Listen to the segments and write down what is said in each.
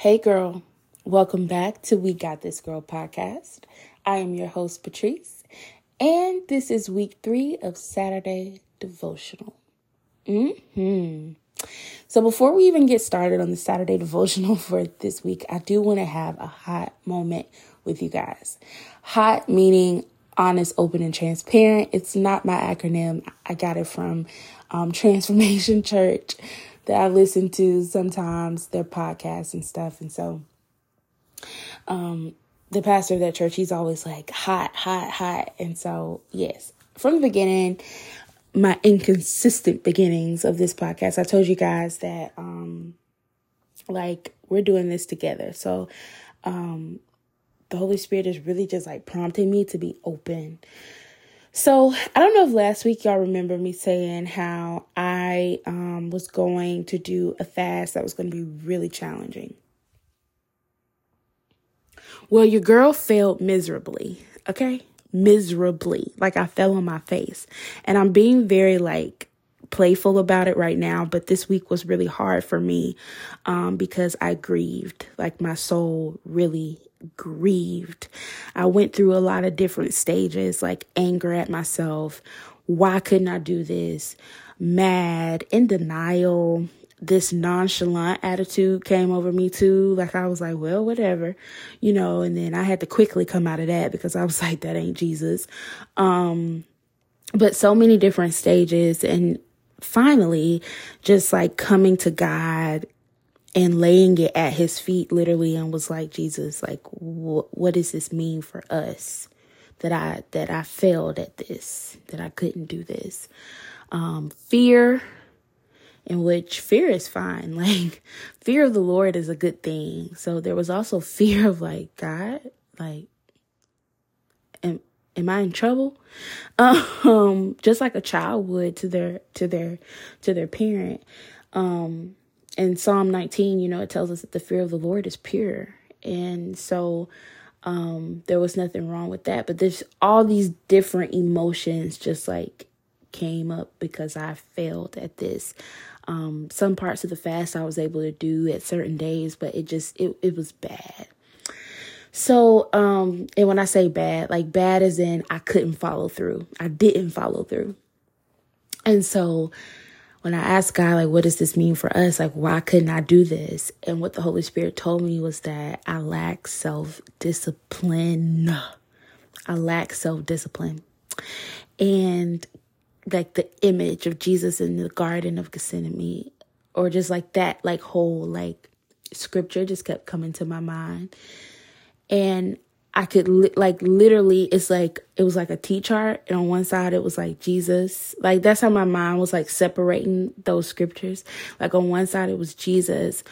Hey, girl. Welcome back to We Got This Girl podcast. I am your host, Patrice, and this is week three of Saturday Devotional. hmm So, before we even get started on the Saturday Devotional for this week, I do want to have a hot moment with you guys. Hot meaning honest, open, and transparent. It's not my acronym, I got it from um, Transformation Church that I listen to sometimes their podcasts and stuff. And so, um, the pastor of that church, he's always like hot, hot, hot. And so, yes, from the beginning, my inconsistent beginnings of this podcast, I told you guys that, um, like we're doing this together. So, um, the Holy Spirit is really just like prompting me to be open so I don't know if last week y'all remember me saying how I um, was going to do a fast that was going to be really challenging. Well, your girl failed miserably, okay? Miserably. Like I fell on my face. And I'm being very like playful about it right now, but this week was really hard for me um, because I grieved. Like my soul really grieved. I went through a lot of different stages, like anger at myself. Why couldn't I do this? Mad, in denial. This nonchalant attitude came over me too. Like I was like, well, whatever, you know, and then I had to quickly come out of that because I was like, that ain't Jesus. Um, but so many different stages and finally just like coming to God and laying it at his feet literally and was like jesus like wh- what does this mean for us that i that i failed at this that i couldn't do this? Um fear in which fear is fine. Like fear of the lord is a good thing. So there was also fear of like god like am, am i in trouble? Um just like a child would to their to their to their parent. Um in Psalm 19, you know, it tells us that the fear of the Lord is pure. And so um, there was nothing wrong with that. But there's all these different emotions just like came up because I failed at this. Um, some parts of the fast I was able to do at certain days, but it just, it, it was bad. So, um, and when I say bad, like bad as in I couldn't follow through. I didn't follow through. And so when I asked God, like, what does this mean for us? Like, why couldn't I do this? And what the Holy Spirit told me was that I lack self discipline. I lack self discipline. And like the image of Jesus in the Garden of Gethsemane, or just like that, like whole, like scripture just kept coming to my mind. And I could li- like literally it's like it was like a T chart and on one side it was like Jesus. Like that's how my mind was like separating those scriptures. Like on one side it was Jesus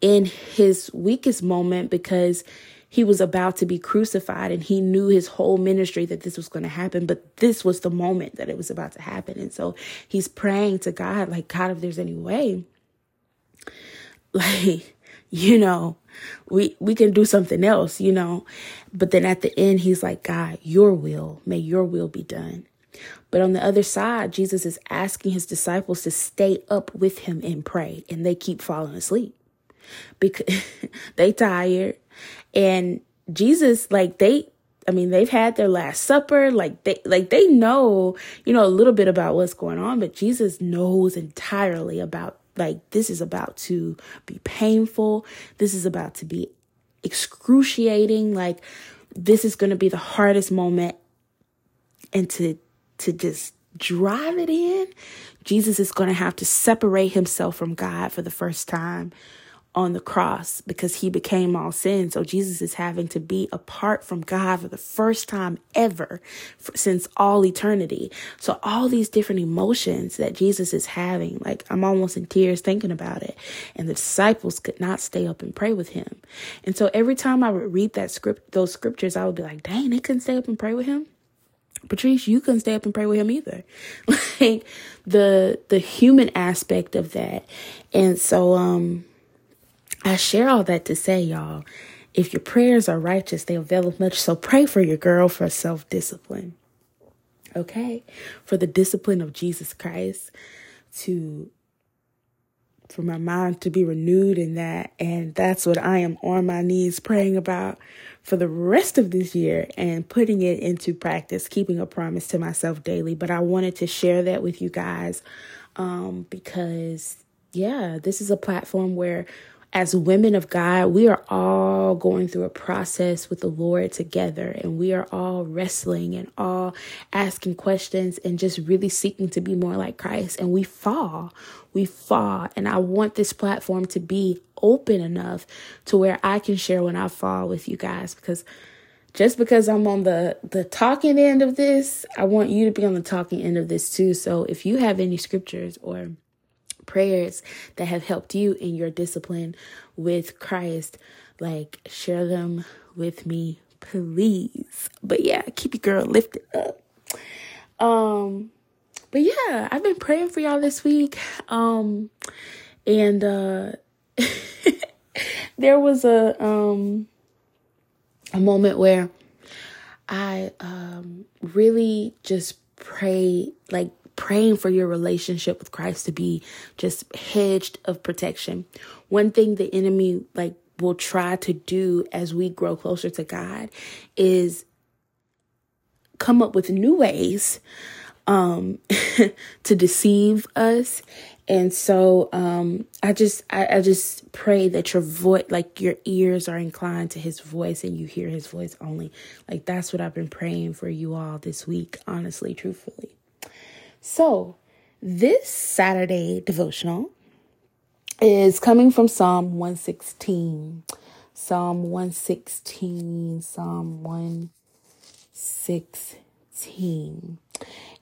in his weakest moment because he was about to be crucified and he knew his whole ministry that this was going to happen but this was the moment that it was about to happen and so he's praying to God like God if there's any way like you know, we we can do something else, you know. But then at the end he's like, God, your will, may your will be done. But on the other side, Jesus is asking his disciples to stay up with him and pray, and they keep falling asleep because they tired. And Jesus, like they, I mean, they've had their last supper, like they, like they know, you know, a little bit about what's going on, but Jesus knows entirely about like, this is about to be painful. This is about to be excruciating. Like, this is going to be the hardest moment. And to, to just drive it in, Jesus is going to have to separate himself from God for the first time on the cross because he became all sin. So Jesus is having to be apart from God for the first time ever for, since all eternity. So all these different emotions that Jesus is having, like I'm almost in tears thinking about it. And the disciples could not stay up and pray with him. And so every time I would read that script, those scriptures, I would be like, dang, they couldn't stay up and pray with him. Patrice, you couldn't stay up and pray with him either. like the the human aspect of that. And so um I share all that to say, y'all, if your prayers are righteous, they avail much. So pray for your girl for self discipline. Okay? For the discipline of Jesus Christ to for my mind to be renewed in that. And that's what I am on my knees praying about for the rest of this year and putting it into practice, keeping a promise to myself daily. But I wanted to share that with you guys um, because, yeah, this is a platform where as women of God, we are all going through a process with the Lord together, and we are all wrestling and all asking questions and just really seeking to be more like Christ. And we fall, we fall. And I want this platform to be open enough to where I can share when I fall with you guys because just because I'm on the the talking end of this, I want you to be on the talking end of this too. So if you have any scriptures or prayers that have helped you in your discipline with Christ, like share them with me, please. But yeah, keep your girl lifted up. Um, but yeah, I've been praying for y'all this week. Um, and uh there was a um a moment where I um really just pray like praying for your relationship with Christ to be just hedged of protection. One thing the enemy like will try to do as we grow closer to God is come up with new ways um to deceive us. And so um i just I, I just pray that your voice like your ears are inclined to his voice and you hear his voice only. Like that's what i've been praying for you all this week honestly truthfully so, this Saturday devotional is coming from Psalm 116. Psalm 116, Psalm 116.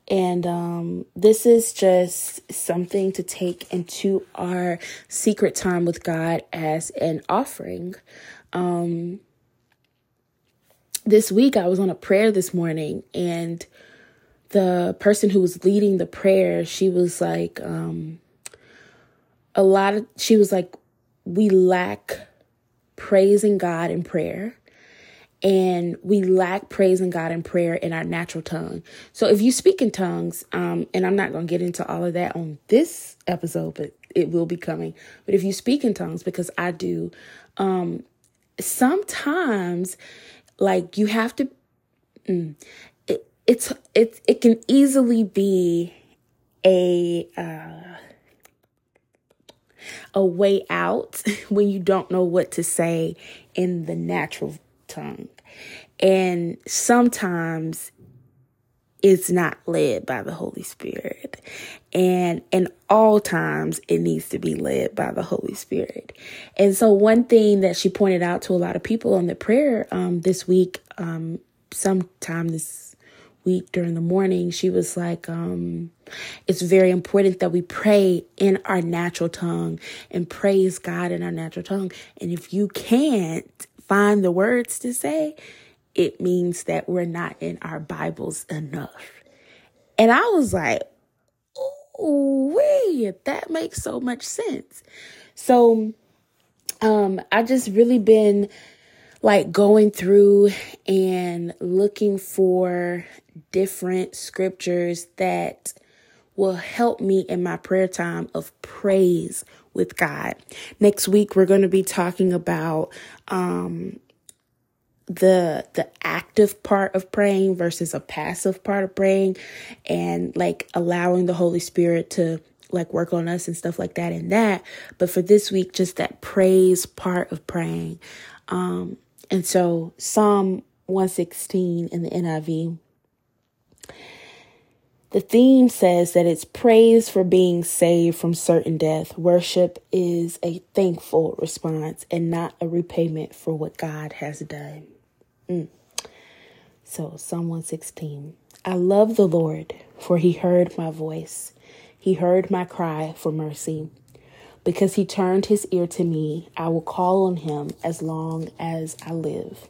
And um, this is just something to take into our secret time with God as an offering. Um, this week, I was on a prayer this morning and the person who was leading the prayer, she was like, um, a lot of, she was like, we lack praising God in prayer. And we lack praising God in prayer in our natural tongue. So if you speak in tongues, um, and I'm not going to get into all of that on this episode, but it will be coming. But if you speak in tongues, because I do, um, sometimes like you have to, mm, it's it it can easily be a uh, a way out when you don't know what to say in the natural tongue. And sometimes it's not led by the Holy Spirit. And in all times, it needs to be led by the Holy Spirit. And so, one thing that she pointed out to a lot of people on the prayer um, this week, um, sometime this week during the morning, she was like, um, it's very important that we pray in our natural tongue and praise God in our natural tongue. And if you can't find the words to say, it means that we're not in our Bibles enough. And I was like, wait, that makes so much sense. So, um, I just really been like going through and looking for different scriptures that will help me in my prayer time of praise with God. Next week we're going to be talking about um the the active part of praying versus a passive part of praying and like allowing the Holy Spirit to like work on us and stuff like that and that. But for this week just that praise part of praying. Um and so Psalm 116 in the NIV, the theme says that it's praise for being saved from certain death. Worship is a thankful response and not a repayment for what God has done. Mm. So, Psalm 116. I love the Lord, for he heard my voice. He heard my cry for mercy. Because he turned his ear to me, I will call on him as long as I live.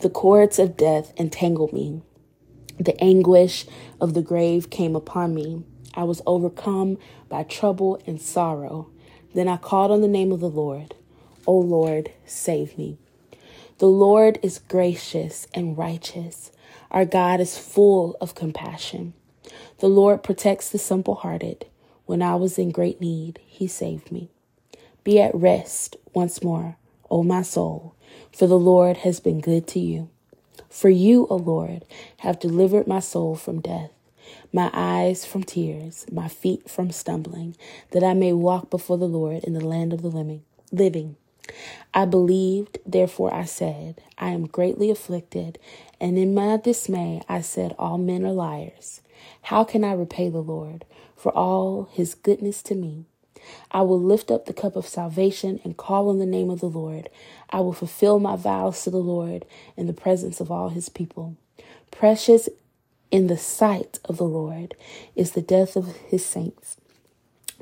The cords of death entangle me. The anguish of the grave came upon me. I was overcome by trouble and sorrow. Then I called on the name of the Lord. O Lord, save me. The Lord is gracious and righteous. Our God is full of compassion. The Lord protects the simple hearted. When I was in great need, he saved me. Be at rest once more, O my soul, for the Lord has been good to you. For you, O Lord, have delivered my soul from death, my eyes from tears, my feet from stumbling, that I may walk before the Lord in the land of the living. I believed, therefore I said, I am greatly afflicted, and in my dismay I said, All men are liars. How can I repay the Lord for all his goodness to me? I will lift up the cup of salvation and call on the name of the Lord. I will fulfill my vows to the Lord in the presence of all his people. Precious in the sight of the Lord is the death of his saints.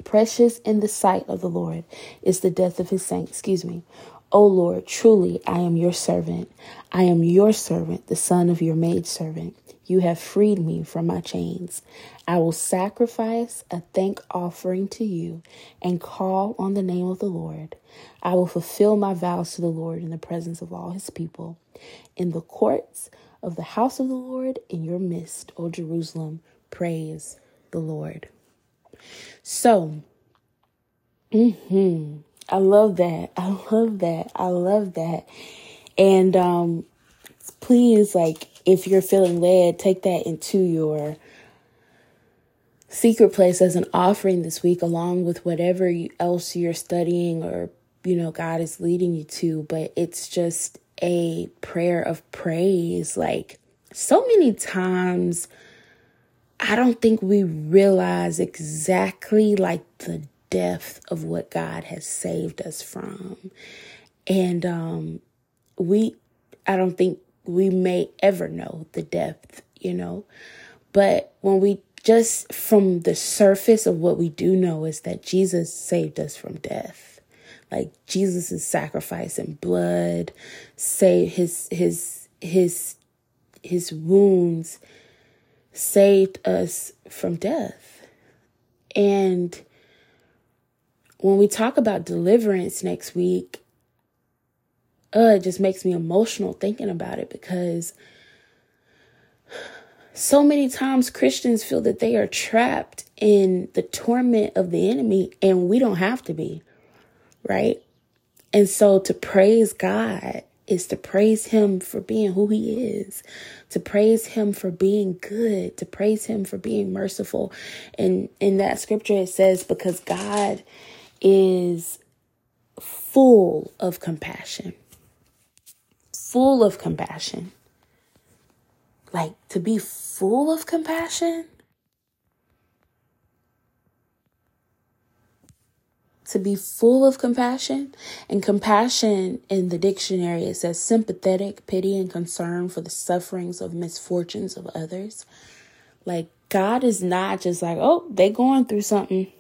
Precious in the sight of the Lord is the death of his saints. Excuse me. O Lord, truly I am your servant. I am your servant, the son of your maidservant. You have freed me from my chains. I will sacrifice a thank offering to you and call on the name of the Lord. I will fulfill my vows to the Lord in the presence of all his people. In the courts of the house of the Lord, in your midst, O Jerusalem, praise the Lord. So, mm-hmm. I love that. I love that. I love that. And um please like if you're feeling led, take that into your secret place as an offering this week, along with whatever else you're studying or, you know, God is leading you to. But it's just a prayer of praise. Like so many times, I don't think we realize exactly like the depth of what God has saved us from. And um we I don't think we may ever know the depth, you know. But when we just from the surface of what we do know is that Jesus saved us from death. Like Jesus' sacrifice and blood saved his his his his wounds saved us from death. And when we talk about deliverance next week, uh, it just makes me emotional thinking about it because so many times Christians feel that they are trapped in the torment of the enemy, and we don't have to be, right? And so to praise God is to praise Him for being who He is, to praise Him for being good, to praise Him for being merciful. And in that scripture, it says, because God is full of compassion full of compassion. Like to be full of compassion. To be full of compassion. And compassion in the dictionary it says sympathetic, pity, and concern for the sufferings of misfortunes of others. Like God is not just like, oh, they going through something.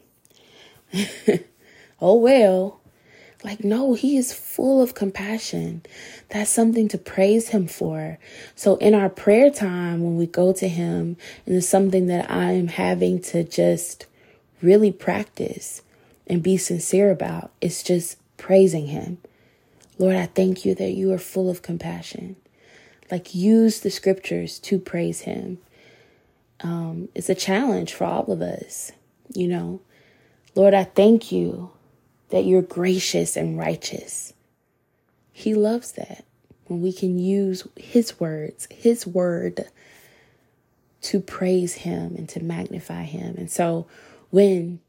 oh well. Like, no, he is full of compassion. That's something to praise him for. So, in our prayer time, when we go to him, and it's something that I am having to just really practice and be sincere about, it's just praising him. Lord, I thank you that you are full of compassion. Like, use the scriptures to praise him. Um, it's a challenge for all of us, you know. Lord, I thank you that you're gracious and righteous. He loves that when we can use His words, His word to praise Him and to magnify Him. And so when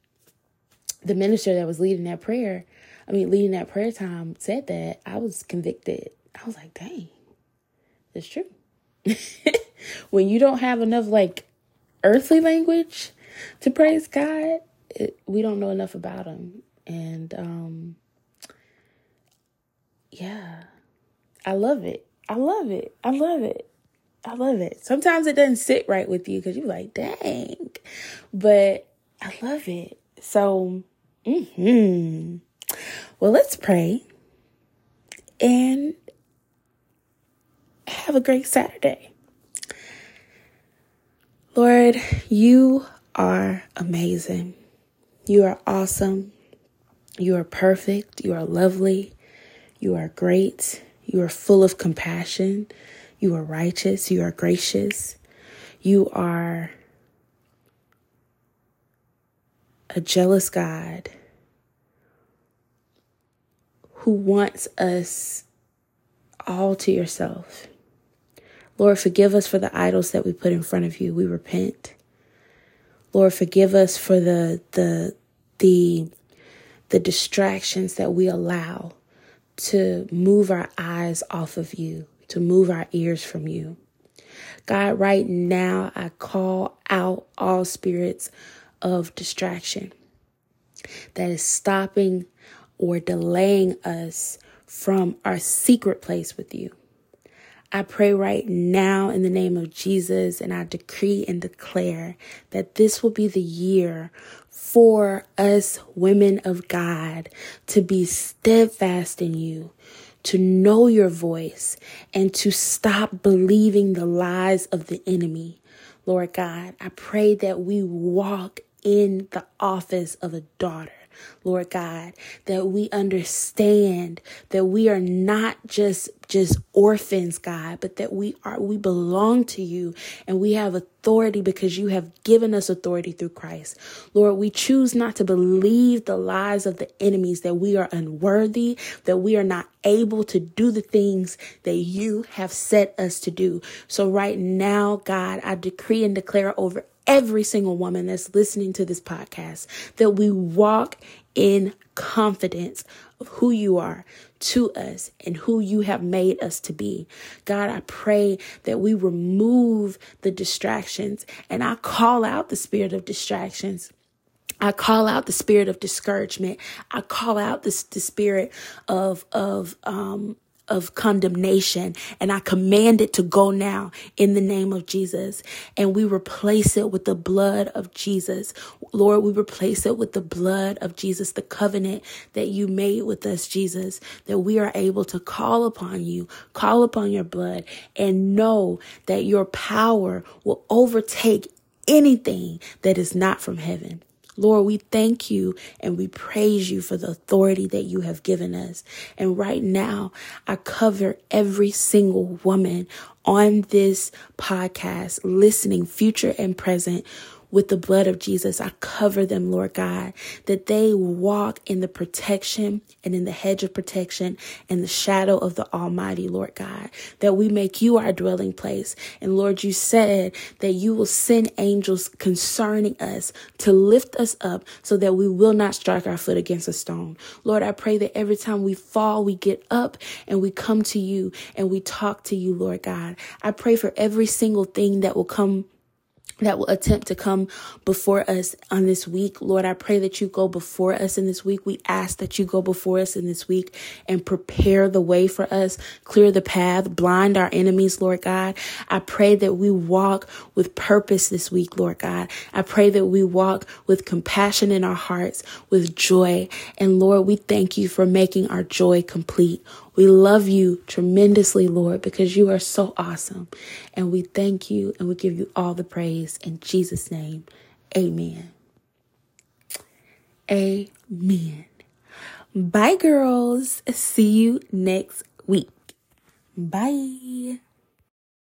the minister that was leading that prayer, I mean, leading that prayer time said that, I was convicted. I was like, dang, that's true. when you don't have enough like earthly language to praise God, it, we don't know enough about Him. And um yeah. I love it. I love it. I love it. I love it. Sometimes it doesn't sit right with you because you're like, dang. But I love it. So, hmm well, let's pray and have a great Saturday. Lord, you are amazing. You are awesome. You are perfect. You are lovely. You are great. You are full of compassion. You are righteous. You are gracious. You are a jealous God. who wants us all to yourself. Lord, forgive us for the idols that we put in front of you. We repent. Lord, forgive us for the the the the distractions that we allow to move our eyes off of you, to move our ears from you. God, right now I call out all spirits of distraction that is stopping or delaying us from our secret place with you. I pray right now in the name of Jesus, and I decree and declare that this will be the year for us women of God to be steadfast in you, to know your voice, and to stop believing the lies of the enemy. Lord God, I pray that we walk in the office of a daughter. Lord God, that we understand that we are not just just orphans, God, but that we are we belong to you and we have authority because you have given us authority through Christ. Lord, we choose not to believe the lies of the enemies that we are unworthy, that we are not able to do the things that you have set us to do. So right now, God, I decree and declare over every single woman that's listening to this podcast that we walk in confidence of who you are to us and who you have made us to be. God, I pray that we remove the distractions and I call out the spirit of distractions. I call out the spirit of discouragement. I call out this the spirit of of um of condemnation and I command it to go now in the name of Jesus. And we replace it with the blood of Jesus. Lord, we replace it with the blood of Jesus, the covenant that you made with us, Jesus, that we are able to call upon you, call upon your blood and know that your power will overtake anything that is not from heaven. Lord, we thank you and we praise you for the authority that you have given us. And right now, I cover every single woman on this podcast, listening, future and present, with the blood of Jesus. I cover them, Lord God, that they walk in the protection and in the hedge of protection and the shadow of the Almighty, Lord God, that we make you our dwelling place. And Lord, you said that you will send angels concerning us to lift us up so that we will not strike our foot against a stone. Lord, I pray that every time we fall, we get up and we come to you and we talk to you, Lord God. I pray for every single thing that will come that will attempt to come before us on this week. Lord, I pray that you go before us in this week. We ask that you go before us in this week and prepare the way for us, clear the path, blind our enemies, Lord God. I pray that we walk with purpose this week, Lord God. I pray that we walk with compassion in our hearts, with joy. And Lord, we thank you for making our joy complete. We love you tremendously, Lord, because you are so awesome. And we thank you and we give you all the praise in Jesus' name. Amen. Amen. Bye, girls. See you next week. Bye.